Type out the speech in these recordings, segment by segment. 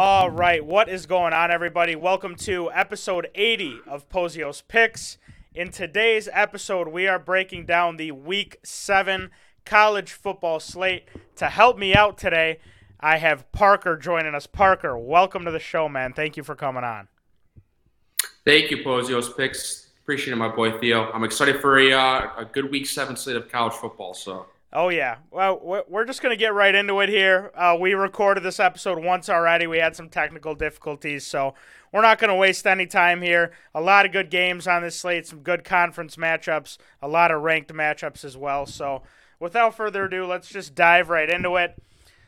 All right, what is going on, everybody? Welcome to episode 80 of Pozios Picks. In today's episode, we are breaking down the Week 7 college football slate. To help me out today, I have Parker joining us. Parker, welcome to the show, man. Thank you for coming on. Thank you, Pozios Picks. Appreciate it, my boy Theo. I'm excited for a, uh, a good Week 7 slate of college football, so – Oh yeah. Well, we're just gonna get right into it here. Uh, we recorded this episode once already. We had some technical difficulties, so we're not gonna waste any time here. A lot of good games on this slate, some good conference matchups, a lot of ranked matchups as well. So, without further ado, let's just dive right into it.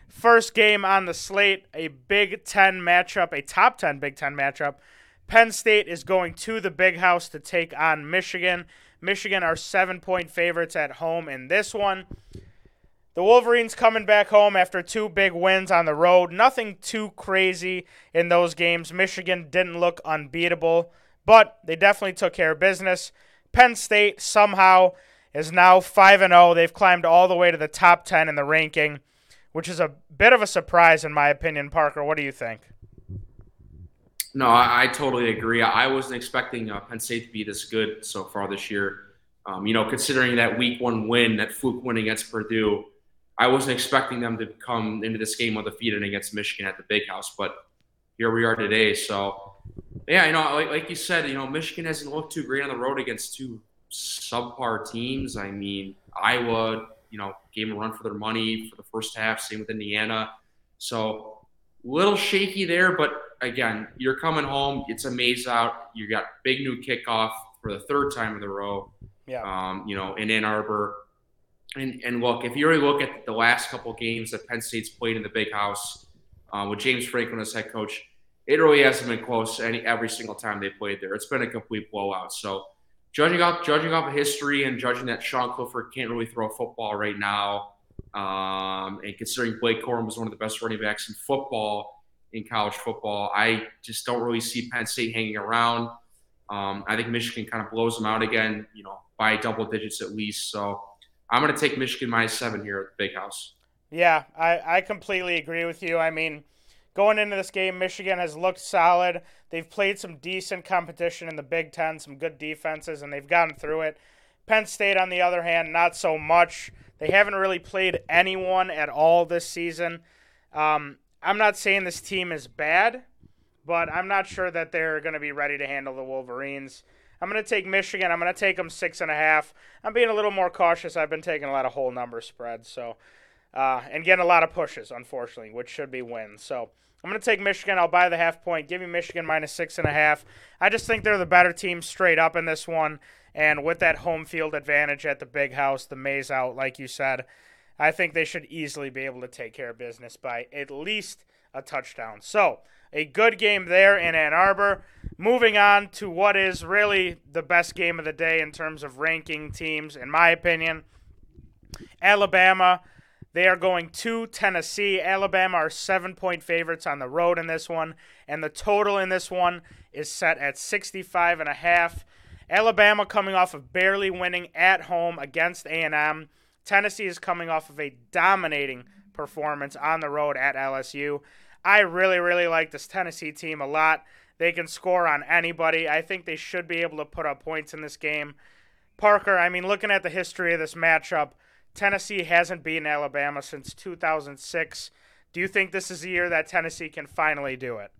First game on the slate, a Big Ten matchup, a top ten Big Ten matchup. Penn State is going to the Big House to take on Michigan. Michigan are seven point favorites at home in this one. The Wolverines coming back home after two big wins on the road. Nothing too crazy in those games. Michigan didn't look unbeatable, but they definitely took care of business. Penn State somehow is now 5 and 0. They've climbed all the way to the top 10 in the ranking, which is a bit of a surprise in my opinion, Parker. What do you think? No, I, I totally agree. I wasn't expecting uh, Penn State to be this good so far this year. Um, you know, considering that week one win, that fluke win against Purdue, I wasn't expecting them to come into this game undefeated against Michigan at the Big House, but here we are today. So, yeah, you know, like, like you said, you know, Michigan hasn't looked too great on the road against two subpar teams. I mean, Iowa, you know, gave them a run for their money for the first half. Same with Indiana. So, a little shaky there, but again, you're coming home. It's a maize out. You got Big Noon Kickoff for the third time in the row. Yeah. Um, you know, in Ann Arbor. And and look, if you really look at the last couple games that Penn State's played in the Big House uh, with James Franklin as head coach, it really hasn't been close any every single time they played there. It's been a complete blowout. So, judging off judging off of history and judging that Sean Clifford can't really throw a football right now, um, and considering Blake Corum was one of the best running backs in football in college football, I just don't really see Penn State hanging around. Um, I think Michigan kind of blows them out again, you know, by double digits at least. So I'm going to take Michigan minus seven here at the Big House. Yeah, I, I completely agree with you. I mean, going into this game, Michigan has looked solid. They've played some decent competition in the Big Ten, some good defenses, and they've gotten through it. Penn State, on the other hand, not so much. They haven't really played anyone at all this season. Um, I'm not saying this team is bad, but I'm not sure that they're going to be ready to handle the Wolverines. I'm going to take Michigan. I'm going to take them six and a half. I'm being a little more cautious. I've been taking a lot of whole number spreads, so uh, and getting a lot of pushes, unfortunately, which should be wins. So I'm going to take Michigan. I'll buy the half point. Give me Michigan minus six and a half. I just think they're the better team straight up in this one. And with that home field advantage at the big house, the maize out, like you said, I think they should easily be able to take care of business by at least a touchdown. So, a good game there in Ann Arbor. Moving on to what is really the best game of the day in terms of ranking teams, in my opinion. Alabama, they are going to Tennessee. Alabama are seven point favorites on the road in this one, and the total in this one is set at 65 and a half. Alabama coming off of barely winning at home against A&M. Tennessee is coming off of a dominating performance on the road at LSU. I really, really like this Tennessee team a lot. They can score on anybody. I think they should be able to put up points in this game. Parker, I mean, looking at the history of this matchup, Tennessee hasn't beaten Alabama since 2006. Do you think this is the year that Tennessee can finally do it?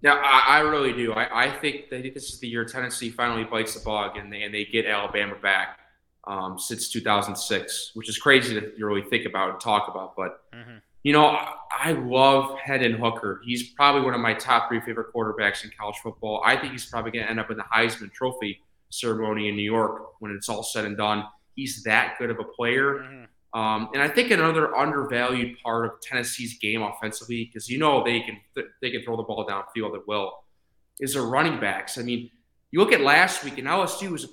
Yeah, I, I really do. I, I think that this is the year Tennessee finally bites the bug and they, and they get Alabama back um, since 2006, which is crazy to really think about and talk about. But, mm-hmm. you know, I, I love Hendon Hooker. He's probably one of my top three favorite quarterbacks in college football. I think he's probably going to end up in the Heisman Trophy ceremony in New York when it's all said and done. He's that good of a player. Mm-hmm. Um, and I think another undervalued part of Tennessee's game offensively, because you know they can they can throw the ball downfield at will, is their running backs. I mean, you look at last week, and LSU was a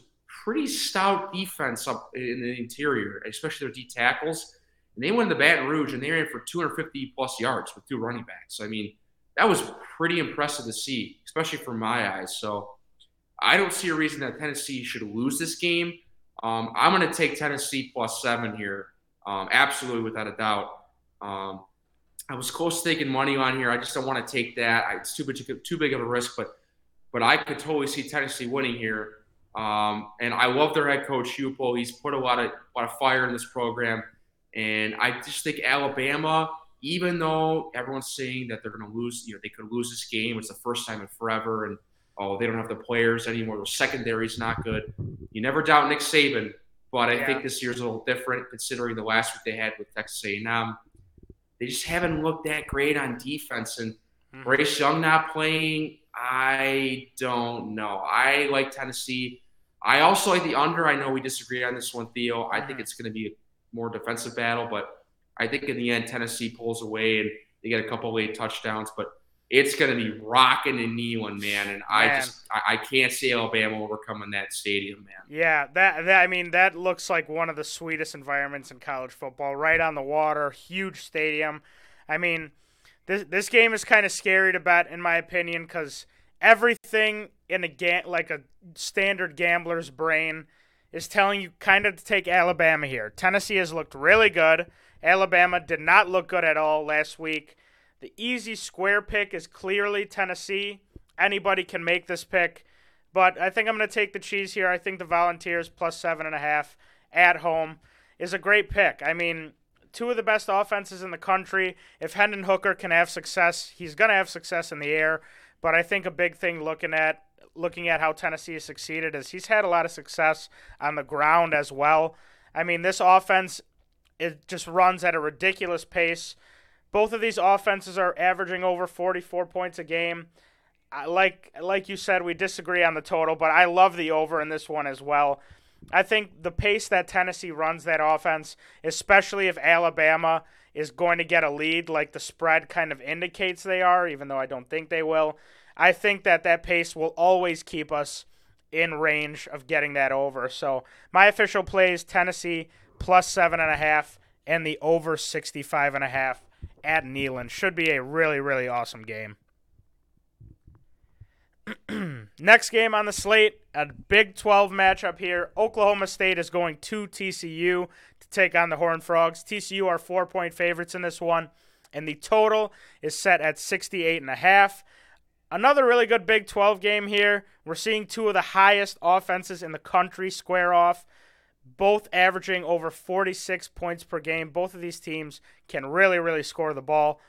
pretty stout defense up in the interior, especially their D tackles. And they went to Baton Rouge, and they ran for 250 plus yards with two running backs. I mean, that was pretty impressive to see, especially from my eyes. So I don't see a reason that Tennessee should lose this game. Um, I'm going to take Tennessee plus seven here. Um, absolutely, without a doubt. Um, I was close to taking money on here. I just don't want to take that. It's too much, too big of a risk, but but I could totally see Tennessee winning here. Um, and I love their head coach Heupel. He's put a lot of a lot of fire in this program, and I just think Alabama, even though everyone's saying that they're going to lose, you know, they could lose this game. It's the first time in forever, and oh, they don't have the players anymore. Their secondary is not good. You never doubt Nick Saban, but I yeah. think this year's a little different considering the last week they had with Texas A&M. They just haven't looked that great on defense, and mm-hmm. Bryce Young not playing. I don't know. I like Tennessee. I also like the under. I know we disagree on this one, Theo. I think mm-hmm. it's going to be a more defensive battle, but I think in the end Tennessee pulls away and they get a couple late touchdowns. But it's going to be rocking and Neyland, man. And man. I just I, I, can't see Alabama overcoming that stadium, man. Yeah, that, that I mean that looks like one of the sweetest environments in college football. Right on the water, huge stadium. I mean, this this game is kind of scary to bet, in my opinion, because everything in a ga- like a standard gambler's brain is telling you kind of to take Alabama here. Tennessee has looked really good. Alabama did not look good at all last week. The easy square pick is clearly Tennessee. Anybody can make this pick, but I think I'm going to take the cheese here. I think the Volunteers plus seven and a half at home is a great pick. I mean, two of the best offenses in the country. If Hendon Hooker can have success, he's going to have success in the air. But I think a big thing looking at looking at how Tennessee has succeeded is he's had a lot of success on the ground as well. I mean, this offense it just runs at a ridiculous pace. Both of these offenses are averaging over 44 points a game. Like like you said, we disagree on the total, but I love the over in this one as well. I think the pace that Tennessee runs that offense, especially if Alabama is going to get a lead, like the spread kind of indicates they are, even though I don't think they will. I think that that pace will always keep us in range of getting that over. So my official play is Tennessee plus seven and a half and the over 65 and a half at Neyland. Should be a really, really awesome game. Next game on the slate, a Big 12 matchup here. Oklahoma State is going to TCU to take on the Horned Frogs. TCU are four point favorites in this one, and the total is set at 68 and a half. Another really good Big 12 game here. We're seeing two of the highest offenses in the country square off both averaging over 46 points per game. Both of these teams can really, really score the ball.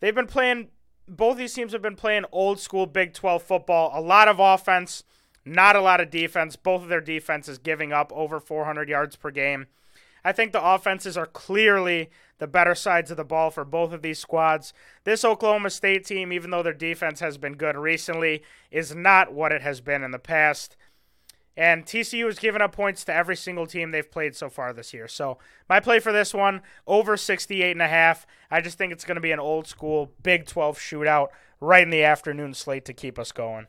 They've been playing, both these teams have been playing old school Big 12 football. A lot of offense, not a lot of defense. Both of their defenses giving up over 400 yards per game. I think the offenses are clearly the better sides of the ball for both of these squads. This Oklahoma State team, even though their defense has been good recently, is not what it has been in the past. And TCU has given up points to every single team they've played so far this year. So my play for this one, over 68 and a half. I just think it's going to be an old school Big 12 shootout right in the afternoon slate to keep us going.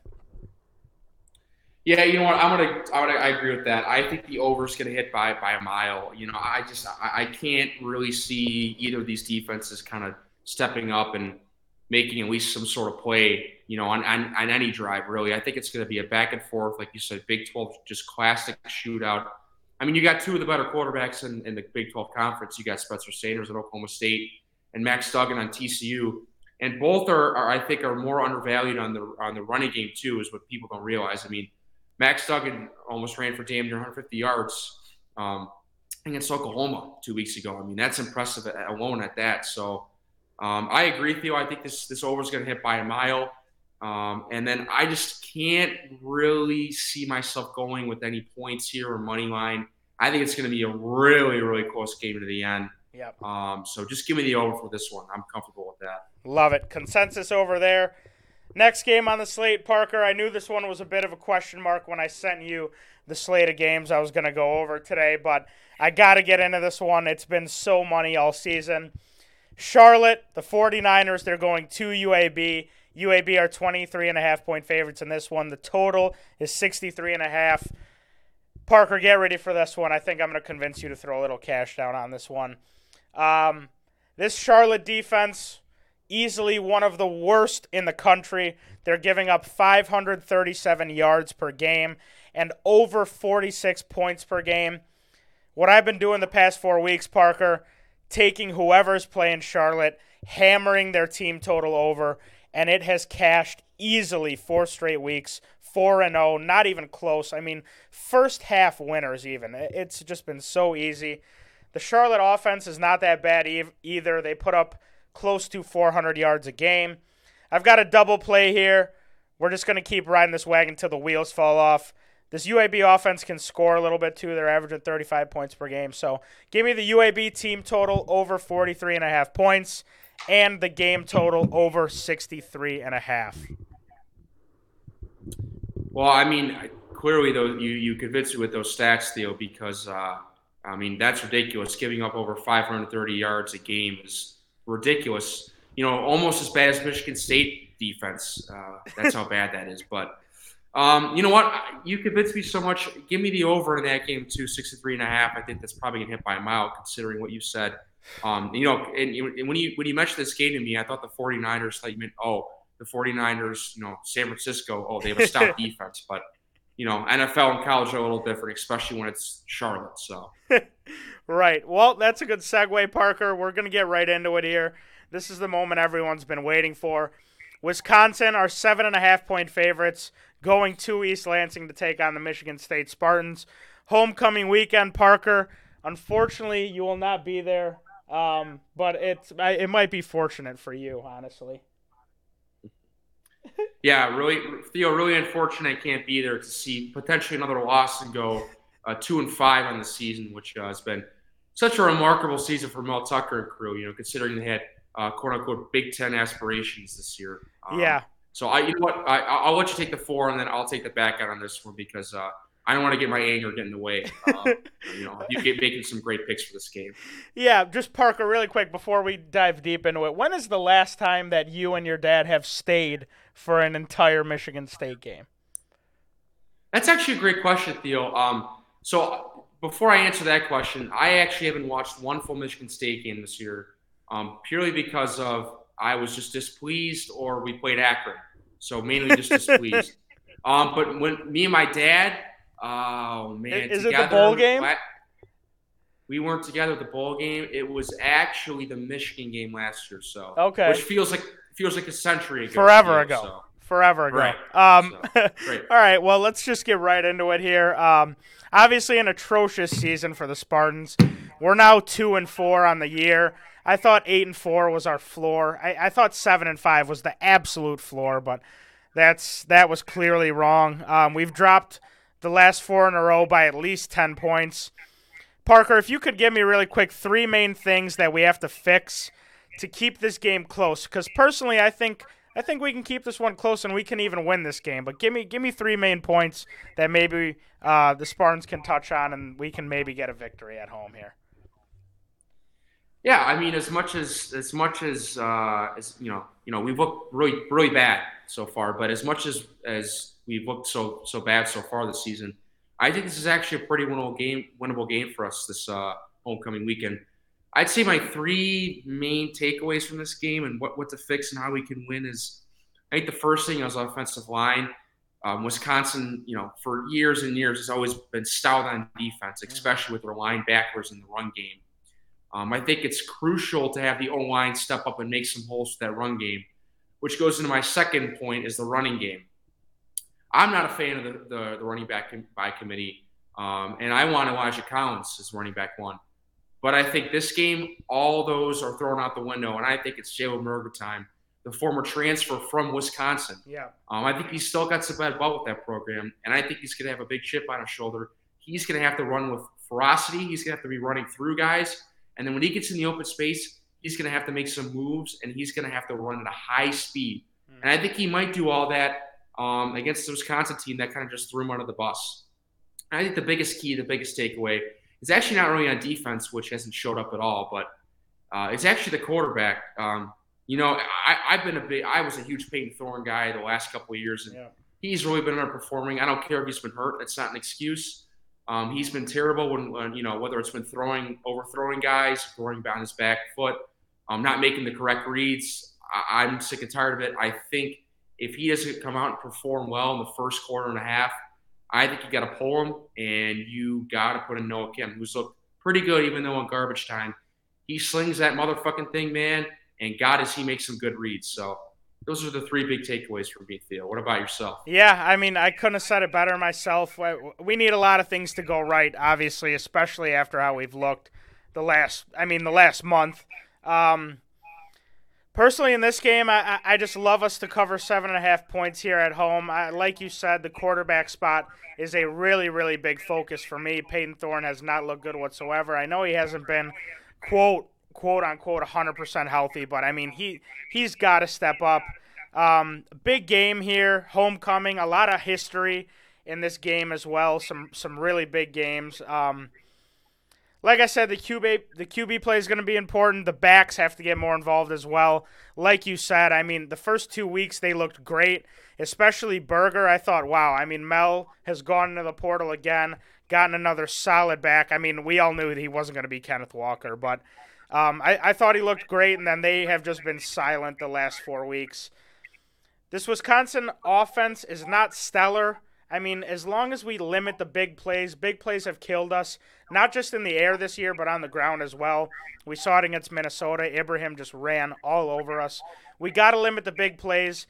Yeah, you know what? I'm gonna. I, would, I agree with that. I think the over is gonna hit by by a mile. You know, I just I, I can't really see either of these defenses kind of stepping up and making at least some sort of play, you know, on, on, on any drive, really. I think it's to be a back and forth, like you said, Big 12, just classic shootout. I mean, you got two of the better quarterbacks in, in the Big 12 conference. You got Spencer Sanders at Oklahoma State and Max Duggan on TCU. And both are, are, I think, are more undervalued on the on the running game too, is what people don't realize. I mean, Max Duggan almost ran for damn near 150 yards um, against Oklahoma two weeks ago. I mean, that's impressive alone at that. So um, I agree with you. I think this this over is going to hit by a mile. Um, and then I just can't really see myself going with any points here or money line. I think it's going to be a really, really close game to the end. Yep. Um, so just give me the over for this one. I'm comfortable with that. Love it. Consensus over there. Next game on the slate, Parker. I knew this one was a bit of a question mark when I sent you the slate of games I was going to go over today, but I got to get into this one. It's been so money all season. Charlotte, the 49ers, they're going to UAB. UAB are 23 and a half point favorites in this one. The total is 63 and a half. Parker, get ready for this one. I think I'm going to convince you to throw a little cash down on this one. Um, this Charlotte defense, easily one of the worst in the country. They're giving up 537 yards per game and over 46 points per game. What I've been doing the past four weeks, Parker, taking whoever's playing Charlotte, hammering their team total over, and it has cashed easily four straight weeks. 4 and 0, not even close. I mean, first half winners even. It's just been so easy. The Charlotte offense is not that bad either. They put up close to 400 yards a game. I've got a double play here. We're just going to keep riding this wagon until the wheels fall off. This UAB offense can score a little bit too. They're averaging 35 points per game. So give me the UAB team total over 43 and a half points and the game total over 63 and a half. Well, I mean, clearly though you you convinced me with those stats, Theo, because uh, I mean that's ridiculous. Giving up over 530 yards a game is ridiculous. You know, almost as bad as Michigan State defense. Uh, that's how bad that is. But um, you know what? You convinced me so much. Give me the over in that game too, 63 and a half. I think that's probably gonna hit by a mile considering what you said. Um, you know, and, and when you when you mentioned this game to me, I thought the 49ers thought you meant oh the 49ers, you know, San Francisco, oh they have a stout defense, but you know, NFL and college are a little different, especially when it's Charlotte. So right. Well, that's a good segue, Parker. We're gonna get right into it here. This is the moment everyone's been waiting for. Wisconsin are seven and a half point favorites going to East Lansing to take on the Michigan State Spartans. Homecoming weekend, Parker. Unfortunately, you will not be there, um, but it's it might be fortunate for you, honestly. yeah, really, Theo, really unfortunate I can't be there to see potentially another loss and go uh, two and five on the season, which uh, has been such a remarkable season for Mel Tucker and crew. You know, considering they had uh, quote unquote Big Ten aspirations this year. Um, yeah. So I, you know what, I, I'll let you take the four, and then I'll take the back out on this one because uh, I don't want to get my anger getting in the way. Um, you know, you get making some great picks for this game. Yeah, just Parker, really quick before we dive deep into it. When is the last time that you and your dad have stayed for an entire Michigan State game? That's actually a great question, Theo. Um, so before I answer that question, I actually haven't watched one full Michigan State game this year, um, purely because of I was just displeased or we played Akron. So mainly just displeased. um, but when me and my dad, oh man, is together, it the bowl game? We weren't together at the bowl game. It was actually the Michigan game last year. So okay, which feels like feels like a century ago. Forever ago. So. Forever ago. Right. Um, so, all right. Well, let's just get right into it here. Um, obviously, an atrocious season for the Spartans. We're now two and four on the year. I thought eight and four was our floor. I, I thought seven and five was the absolute floor, but that's that was clearly wrong. Um, we've dropped the last four in a row by at least ten points. Parker, if you could give me really quick three main things that we have to fix to keep this game close, because personally, I think I think we can keep this one close and we can even win this game. But give me give me three main points that maybe uh, the Spartans can touch on, and we can maybe get a victory at home here. Yeah, I mean, as much as as much as uh, as you know, you know, we've looked really really bad so far. But as much as as we've looked so so bad so far this season, I think this is actually a pretty winnable game winnable game for us this uh, homecoming weekend. I'd say my three main takeaways from this game and what what to fix and how we can win is, I think the first thing is offensive line. Um, Wisconsin, you know, for years and years has always been stout on defense, especially with their linebackers in the run game. Um, I think it's crucial to have the O line step up and make some holes for that run game, which goes into my second point is the running game. I'm not a fan of the, the, the running back by committee, um, and I want Elijah Collins as running back one. But I think this game, all those are thrown out the window, and I think it's Jalen Berger time, the former transfer from Wisconsin. Yeah. Um, I think he's still got some bad blood with that program, and I think he's going to have a big chip on his shoulder. He's going to have to run with ferocity. He's going to have to be running through guys and then when he gets in the open space, he's going to have to make some moves and he's going to have to run at a high speed. Mm-hmm. And I think he might do all that um, against the Wisconsin team that kind of just threw him under the bus. And I think the biggest key, the biggest takeaway is actually not really on defense, which hasn't showed up at all, but uh, it's actually the quarterback. Um, you know, I, have been a big, I was a huge Payton Thorne guy the last couple of years, and yeah. he's really been underperforming. I don't care if he's been hurt; that's not an excuse. Um, he's been terrible when, when, you know whether it's been throwing, overthrowing guys, throwing down his back foot, um, not making the correct reads. I, am sick and tired of it. I think if he doesn't come out and perform well in the first quarter and a half, I think you got to pull him and you got to put in Noah Kim, who's looked pretty good even though on garbage time he slings that motherfucking thing, man. And God, does he make some good reads. So those are the three big takeaways from me, Theo. What about yourself? Yeah, I mean, I couldn't have said it better myself. We need a lot of things to go right, obviously, especially after how we've looked the last. I mean, the last month. Um, personally, in this game, I, I just love us to cover seven and a half points here at home. I, like you said, the quarterback spot is a really, really big focus for me. Payton Thorne has not looked good whatsoever. I know he hasn't been quote quote unquote 100% healthy, but I mean he he's got to step up. Um, big game here, homecoming, a lot of history in this game as well. Some some really big games. Um, like I said, the QB the QB play is going to be important. The backs have to get more involved as well. Like you said, I mean, the first two weeks they looked great, especially Berger. I thought, wow. I mean, Mel has gone into the portal again, gotten another solid back. I mean, we all knew he wasn't going to be Kenneth Walker, but um, I, I thought he looked great, and then they have just been silent the last four weeks. This Wisconsin offense is not stellar. I mean, as long as we limit the big plays, big plays have killed us, not just in the air this year, but on the ground as well. We saw it against Minnesota. Ibrahim just ran all over us. We got to limit the big plays.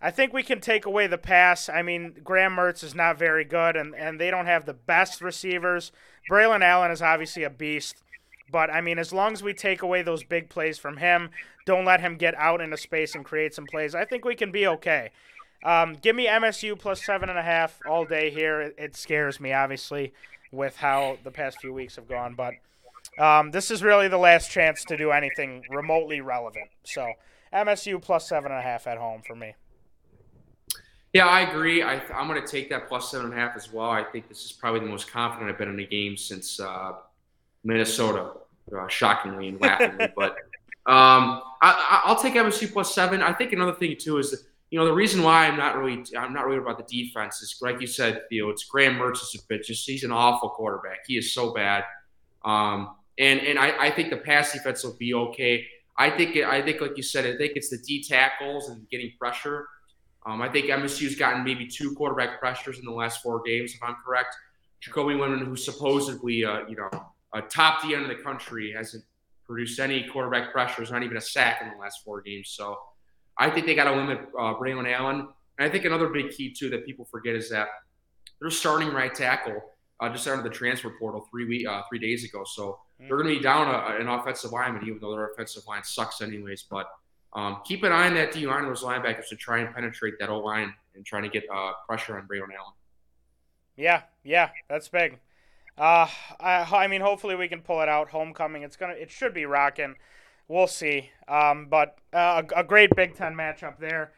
I think we can take away the pass. I mean, Graham Mertz is not very good, and, and they don't have the best receivers. Braylon Allen is obviously a beast. But I mean, as long as we take away those big plays from him, don't let him get out into space and create some plays, I think we can be okay. Um, give me MSU plus seven and a half all day here. It, it, scares me, obviously, with how the past few weeks have gone. But um, this is really the last chance to do anything remotely relevant. So MSU plus seven and a half at home for me. Yeah, I agree. I, am going to take that plus seven and a half as well. I think this is probably the most confident I've been in a game since uh, Minnesota uh, shockingly and laughingly. but um, I, will take MSU plus seven. I think another thing too is you know the reason why I'm not really I'm not really about the defense is like you said, Theo. It's Graham Mertz is a bit just he's an awful quarterback. He is so bad. Um, and and I, I think the pass defense will be okay. I think I think like you said, I think it's the D tackles and getting pressure. Um, I think MSU's gotten maybe two quarterback pressures in the last four games, if I'm correct. Jacoby Windmon, who supposedly, uh, you know, a top D end of the country hasn't produced any quarterback pressures, not even a sack in the last four games. So I think they got to limit uh, Braylon Allen. And I think another big key too that people forget is that they're starting right tackle uh, just out of the transfer portal three week, uh, three days ago. So they're going to be down a, an offensive lineman, even though their offensive line sucks anyways. But um, keep an eye on that D line, those linebackers to try and penetrate that O line and trying to get uh, pressure on Braylon Allen. Yeah, yeah, that's big. Uh, I, I mean, hopefully we can pull it out. Homecoming, it's gonna, it should be rocking. We'll see. Um, but uh, a, a great Big Ten matchup there.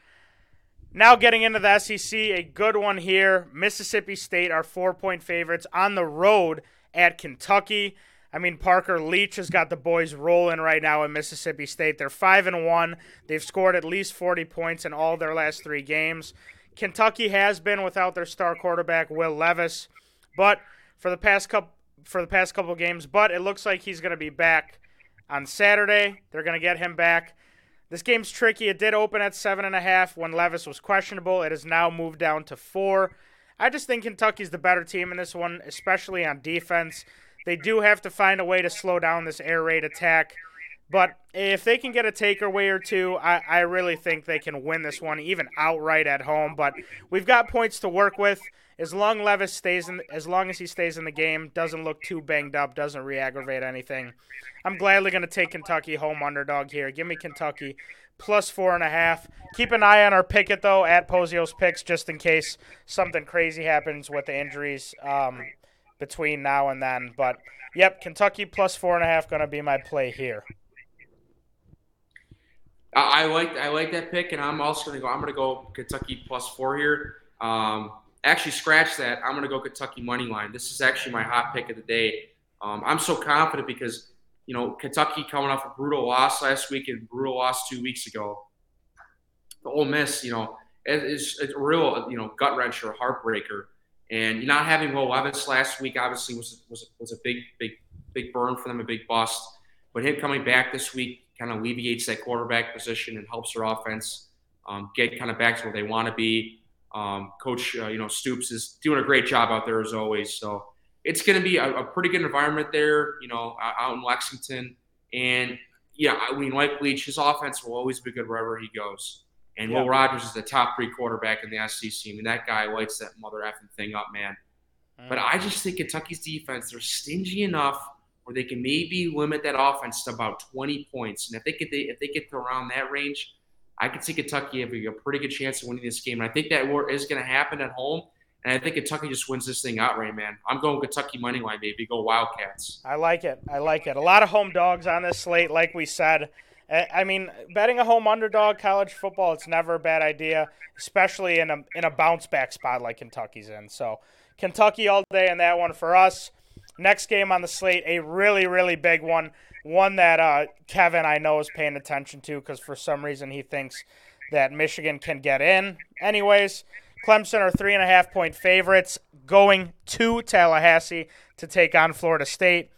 Now getting into the SEC, a good one here. Mississippi State are four point favorites on the road at Kentucky. I mean, Parker Leach has got the boys rolling right now in Mississippi State. They're five and one. They've scored at least forty points in all their last three games. Kentucky has been without their star quarterback Will Levis, but for the past couple for the past couple games, but it looks like he's going to be back on Saturday. They're going to get him back. This game's tricky. It did open at seven and a half when Levis was questionable. It has now moved down to four. I just think Kentucky's the better team in this one, especially on defense. They do have to find a way to slow down this air raid attack. But if they can get a takeaway or two, I, I really think they can win this one, even outright at home. But we've got points to work with as long Levis stays in, as long as he stays in the game, doesn't look too banged up, doesn't re-aggravate anything. I'm gladly going to take Kentucky home underdog here. Give me Kentucky plus four and a half. Keep an eye on our picket though at Pozios picks just in case something crazy happens with the injuries um, between now and then. But yep, Kentucky plus four and a half going to be my play here. I like I like that pick, and I'm also going to go. I'm going to go Kentucky plus four here. Um, actually scratch that. I'm going to go Kentucky money line. This is actually my hot pick of the day. Um, I'm so confident because you know Kentucky coming off a brutal loss last week and brutal loss two weeks ago. The Ole Miss, you know, it's, it's a real you know gut wrencher, heartbreaker, and not having Will Levis last week obviously was was was a big big big burn for them, a big bust. But him coming back this week kind of alleviates that quarterback position and helps their offense um, get kind of back to where they want to be. Um, Coach, uh, you know, Stoops is doing a great job out there as always. So it's going to be a, a, pretty good environment there, you know, out in Lexington. And yeah, I mean, like Leach, his offense will always be good wherever he goes. And Yeah. Will Rogers is the top three quarterback in the SEC. I mean, that guy lights that mother effing thing up, man. But I just think Kentucky's defense, they're stingy enough where they can maybe limit that offense to about 20 points. And if they get they, if they get to around that range, I could see Kentucky having a pretty good chance of winning this game. And I think that war is going to happen at home. And I think Kentucky just wins this thing out, outright, man. I'm going Kentucky money line, baby. Go Wildcats. I like it. I like it. A lot of home dogs on this slate, like we said. I I mean, betting a home underdog college football, it's never a bad idea, especially in a in a bounce back spot like Kentucky's in. So, Kentucky all day in that one for us. Next game on the slate, a really really big one, one that uh, Kevin I know is paying attention to because for some reason he thinks that Michigan can get in. Anyways, Clemson are three and a half point favorites going to Tallahassee to take on Florida State.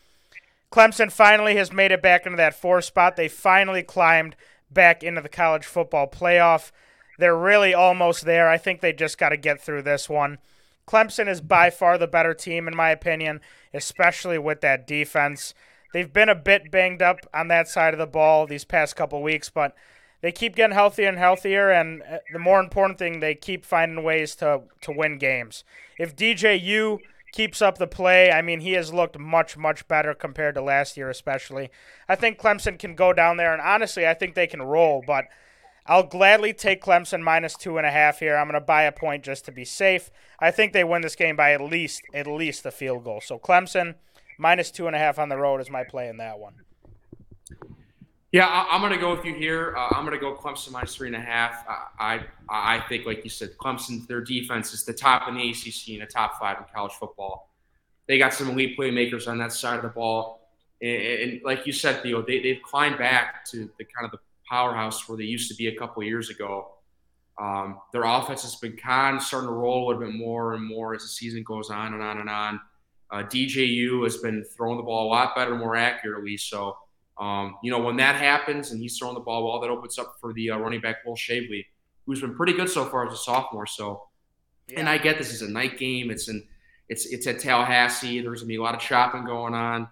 Clemson finally has made it back into that four spot. They finally climbed back into the college football playoff. They're really almost there. I think they just got to get through this one. Clemson is by far the better team, in my opinion, especially with that defense. They've been a bit banged up on that side of the ball these past couple weeks, but they keep getting healthier and healthier. And uh, the more important thing, they keep finding ways to, to win games. If DJU keeps up the play, I mean, he has looked much, much better compared to last year, especially. I think Clemson can go down there, and honestly, I think they can roll, but I'll gladly take Clemson minus two and a half here. I'm going to buy a point just to be safe. I think they win this game by at least at least a field goal. So Clemson minus two and a half on the road is my play in that one. Yeah, I, I'm going to go with you here. Uh, I'm going to go Clemson minus three and a half. I, I I think, like you said, Clemson, their defense is the top in the ACC and the top five in college football. They got some elite playmakers on that side of the ball, and, and like you said, Theo, they they've climbed back to the kind of the powerhouse where they used to be a couple years ago. Um, their offense has been kind of starting to roll a little bit more and more as the season goes on and on and on. Uh, DJU has been throwing the ball a lot better, more accurately. So, um, you know, when that happens and he's throwing the ball well, that opens up for the uh, running back Will Shipley, who's been pretty good so far as a sophomore. So, and I get this is a night game. It's in, it's it's at Tallahassee. There's gonna be a lot of chopping going on,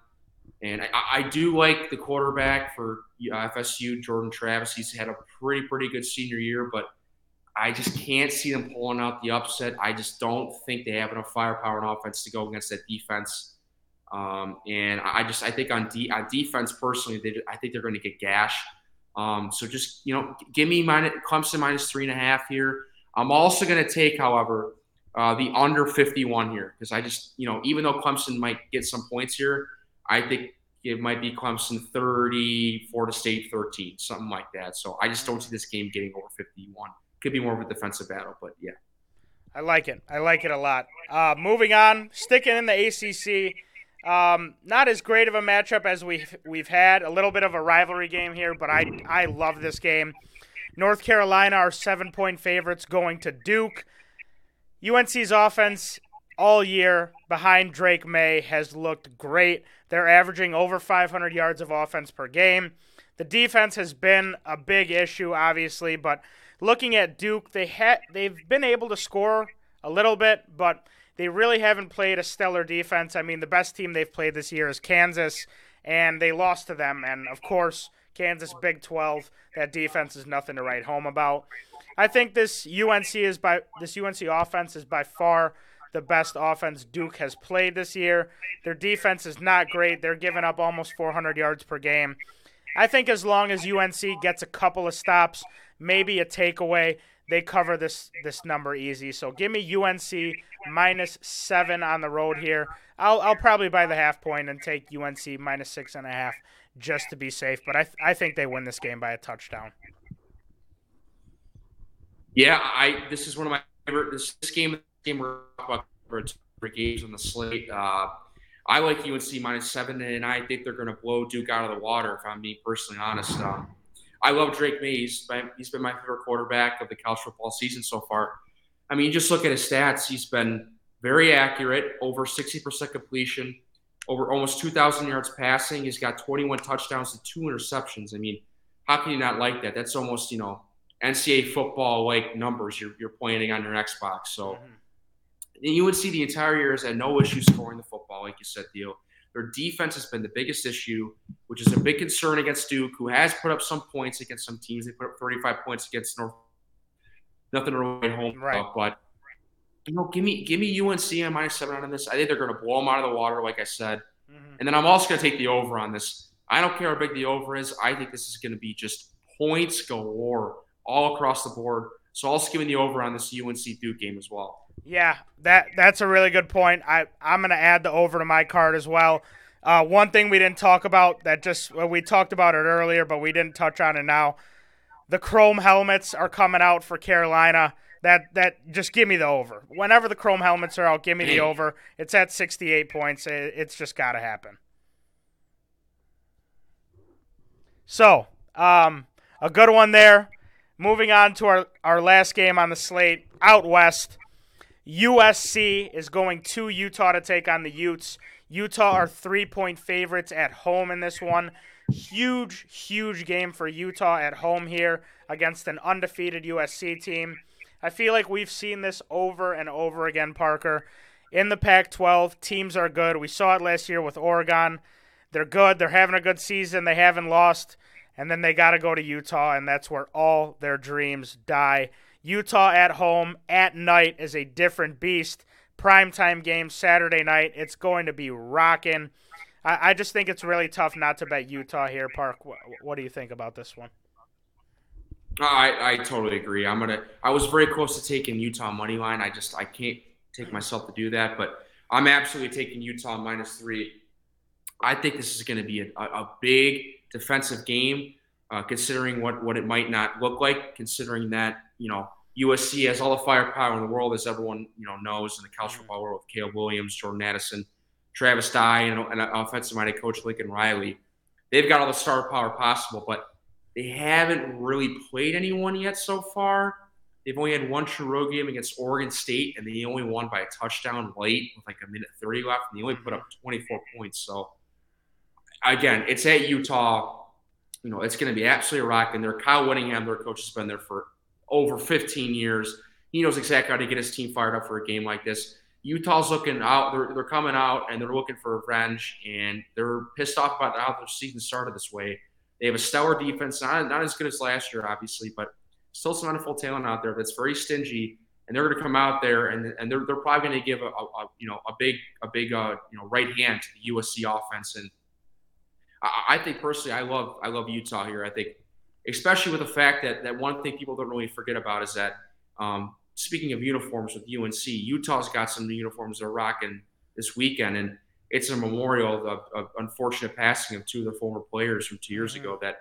and I, I do like the quarterback for uh, FSU, Jordan Travis. He's had a pretty pretty good senior year, but I just can't see them pulling out the upset. I just don't think they have enough firepower and offense to go against that defense. Um, and I just I think on on defense personally, they, I think they're going to get gashed. Um, so just you know, give me minus, Clemson minus three and a half here. I'm also going to take, however, uh, the under 51 here because I just you know even though Clemson might get some points here, I think it might be Clemson 30, Florida State 13, something like that. So I just don't see this game getting over 51 could be more of a defensive battle, but yeah. I like it. I like it a lot. Uh, moving on, sticking in the ACC. Um, not as great of a matchup as we've we've had. A little bit of a rivalry game here, but I I love this game. North Carolina are seven point favorites going to Duke. UNC's offense all year behind Drake Maye has looked great. They're averaging over 500 yards of offense per game. The defense has been a big issue, obviously, but looking at Duke, they had they've been able to score a little bit, but they really haven't played a stellar defense. I mean, the best team they've played this year is Kansas, and they lost to them. And of course, Kansas Big 12, that defense is nothing to write home about. I think this UNC is by this UNC offense is by far the best offense Duke has played this year. Their defense is not great. They're giving up almost 400 yards per game. I think as long as UNC gets a couple of stops, maybe a takeaway, they cover this this number easy. So give me UNC minus seven on the road here. I'll I'll probably buy the half point and take UNC minus six and a half just to be safe. But I I think they win this game by a touchdown. Yeah, I this is one of my favorite. This, this game, game for games on the slate. Uh, I like UNC minus seven, and I think they're going to blow Duke out of the water. If I'm being personally honest, um, I love Drake Maye. He's, he's been my favorite quarterback of the college football season so far. I mean, just look at his stats. He's been very accurate, over 60% completion, over almost 2,000 yards passing. He's got 21 touchdowns and two interceptions. I mean, how can you not like that? That's almost, you know, NCAA football like numbers you're, you're playing on your Xbox. So, Mhm. and you would see the entire year has had no issue scoring the football, like you said, Theo. Their defense has been the biggest issue, which is a big concern against Duke, who has put up some points against some teams. They put up 35 points against North. Nothing to write home Right. about, but you know, give me give me UNC on minus seven on this. I think they're going to blow them out of the water, like I said. Mhm. And then I'm also going to take the over on this. I don't care how big the over is. I think this is going to be just points galore all across the board. So I'll also giving the over on this UNC Duke game as well. Yeah, that that's a really good point. I I'm gonna add the over to my card as well. Uh, one thing we didn't talk about that just well, we talked about it earlier, but we didn't touch on it now. The chrome helmets are coming out for Carolina. That that just give me the over. Whenever the chrome helmets are out, give me the over. It's at 68 points. It, it's just got to happen. So, um, a good one there. Moving on to our, our last game on the slate, out west. USC is going to Utah to take on the Utes. Utah are three point favorites at home in this one. Huge, huge game for Utah at home here against an undefeated USC team. I feel like we've seen this over and over again, Parker. In the Pac 12, teams are good. We saw it last year with Oregon. They're good. They're having a good season. They haven't lost. And then they got to go to Utah, and that's where all their dreams die. Utah at home at night is a different beast. Primetime game Saturday night. It's going to be rocking. I, I just think it's really tough not to bet Utah here, Park. What, what do you think about this one? I, I totally agree. I'm gonna. I was very close to taking Utah money line. I just I can't take myself to do that, but I'm absolutely taking Utah minus three. I think this is going to be a, a big defensive game, uh, considering what what it might not look like. Considering that you know USC has all the firepower in the world, as everyone you know knows in the college mm-hmm. football world with Caleb Williams, Jordan Addison, Travis Dye, and, and offensive minded coach Lincoln Riley. They've got all the star power possible, but they haven't really played anyone yet so far. They've only had one true road game against Oregon State, and they only won by a touchdown late with like a minute 30 left, and they only put up mm-hmm. 24 points. So, again, it's at Utah. You know, it's going to be absolutely rocking. There, Kyle Whittingham, their coach, has been there for over 15 years. He knows exactly how to get his team fired up for a game like this. Utah's looking out. They're, they're coming out and they're looking for revenge, and they're pissed off about how their season started this way. They have a stellar defense, not, not as good as last year, obviously, but still some NFL talent out there that's very stingy, and they're going to come out there and, and they're, they're probably going to give a, a, you know a big a big uh, you know right hand to the USC offense, and I, I think personally, I love I love Utah here. I think, especially with the fact that that one thing people don't really forget about is that um, speaking of uniforms with UNC, Utah's got some new uniforms they're rocking this weekend, and it's a memorial of, of unfortunate passing of two of the former players from two years Mhm. ago. That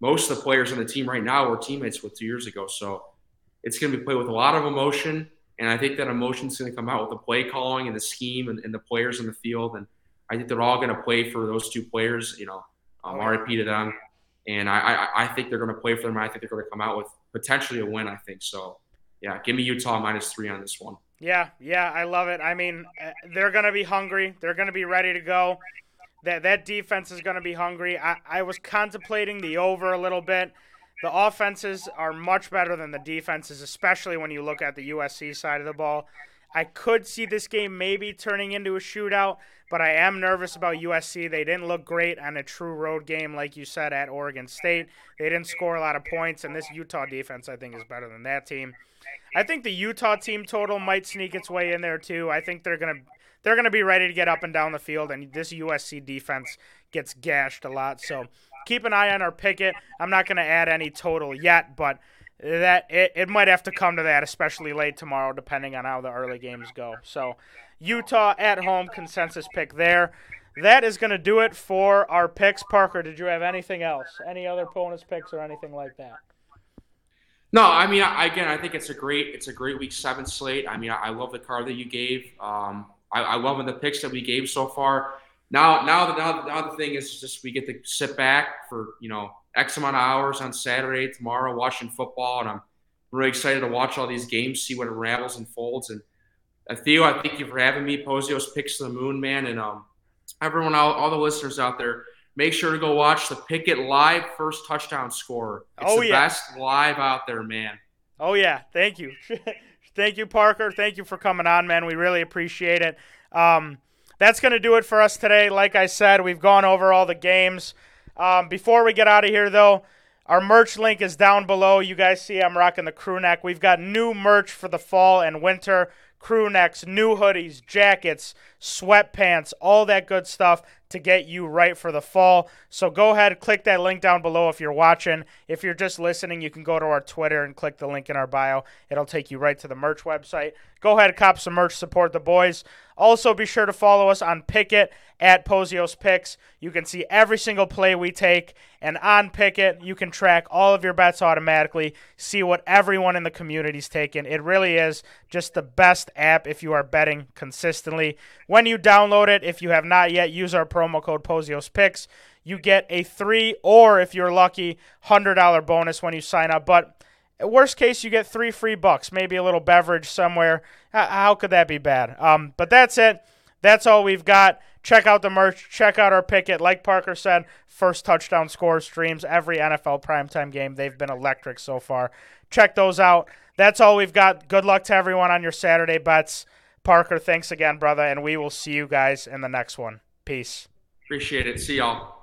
most of the players on the team right now were teammates with two years ago. So it's going to be played with a lot of emotion, and I think that emotion's going to come out with the play calling and the scheme and, and the players in the field. And I think they're all going to play for those two players. You know, um, Oh, yeah. RIP to them. And I, I, I think they're going to play for them. I think they're going to come out with potentially a win. I think so. Yeah, give me Utah minus three on this one. Yeah, yeah, I love it. I mean, uh, they're going to be hungry. They're going to be ready to go. That that defense is going to be hungry. I, I was contemplating the over a little bit. The offenses are much better than the defenses, especially when you look at the USC side of the ball. I could see this game maybe turning into a shootout, but I am nervous about USC. They didn't look great on a true road game, like you said, at Oregon State. They didn't score a lot of points, and this Utah defense, I think, is better than that team. I think the Utah team total might sneak its way in there too. I think they're gonna they're gonna be ready to get up and down the field, and this USC defense gets gashed a lot. So keep an eye on our picket. I'm not gonna add any total yet, but that it, it might have to come to that, especially late tomorrow, depending on how the early games go. So Utah at home consensus pick there. That is going to do it for our picks. Parker, did you have anything else? Any other bonus picks or anything like that? No, I mean, again, I think it's a great, it's a great week seven slate. I mean, I, love the card that you gave. Um, I, I love the picks that we gave so far. Now, now the now, now the thing is just we get to sit back for you know X amount of hours on Saturday, tomorrow, watching football, and I'm really excited to watch all these games, see what unravels and folds. And uh, Theo, I thank you for having me. Pozios picks to the moon, man, and um, everyone, all, all the listeners out there, make sure to go watch the Pickett live first touchdown score. It's Oh, the yeah. best live out there, man. Oh yeah, thank you, thank you, Parker. Thank you for coming on, man. We really appreciate it. Um, that's going to do it for us today. Like I said, we've gone over all the games. Um, before we get out of here, though, our merch link is down below. You guys see I'm rocking the crew neck. We've got new merch for the fall and winter crew necks, new hoodies, jackets, sweatpants, all that good stuff to get you right for the fall. So go ahead, click that link down below if you're watching. If you're just listening, you can go to our Twitter and click the link in our bio. It'll take you right to the merch website. Go ahead, cop some merch, support the boys. Also, be sure to follow us on Pikkit at Pozios Picks. You can see every single play we take, and on Pikkit, you can track all of your bets automatically, see what everyone in the community's taking. It really is just the best app if you are betting consistently. When you download it, if you have not yet, use our code Pozios Picks. You get a three, or if you're lucky, hundred dollar bonus when you sign up. But worst case, you get three free bucks, maybe a little beverage somewhere. How could that be bad? Um, but that's it. That's all we've got. Check out the merch. Check out our Pikkit. Like Parker said, first touchdown score streams every NFL primetime game. They've been electric so far. Check those out. That's all we've got. Good luck to everyone on your Saturday bets. Parker, thanks again, brother, and we will see you guys in the next one. Peace. Appreciate it. See y'all.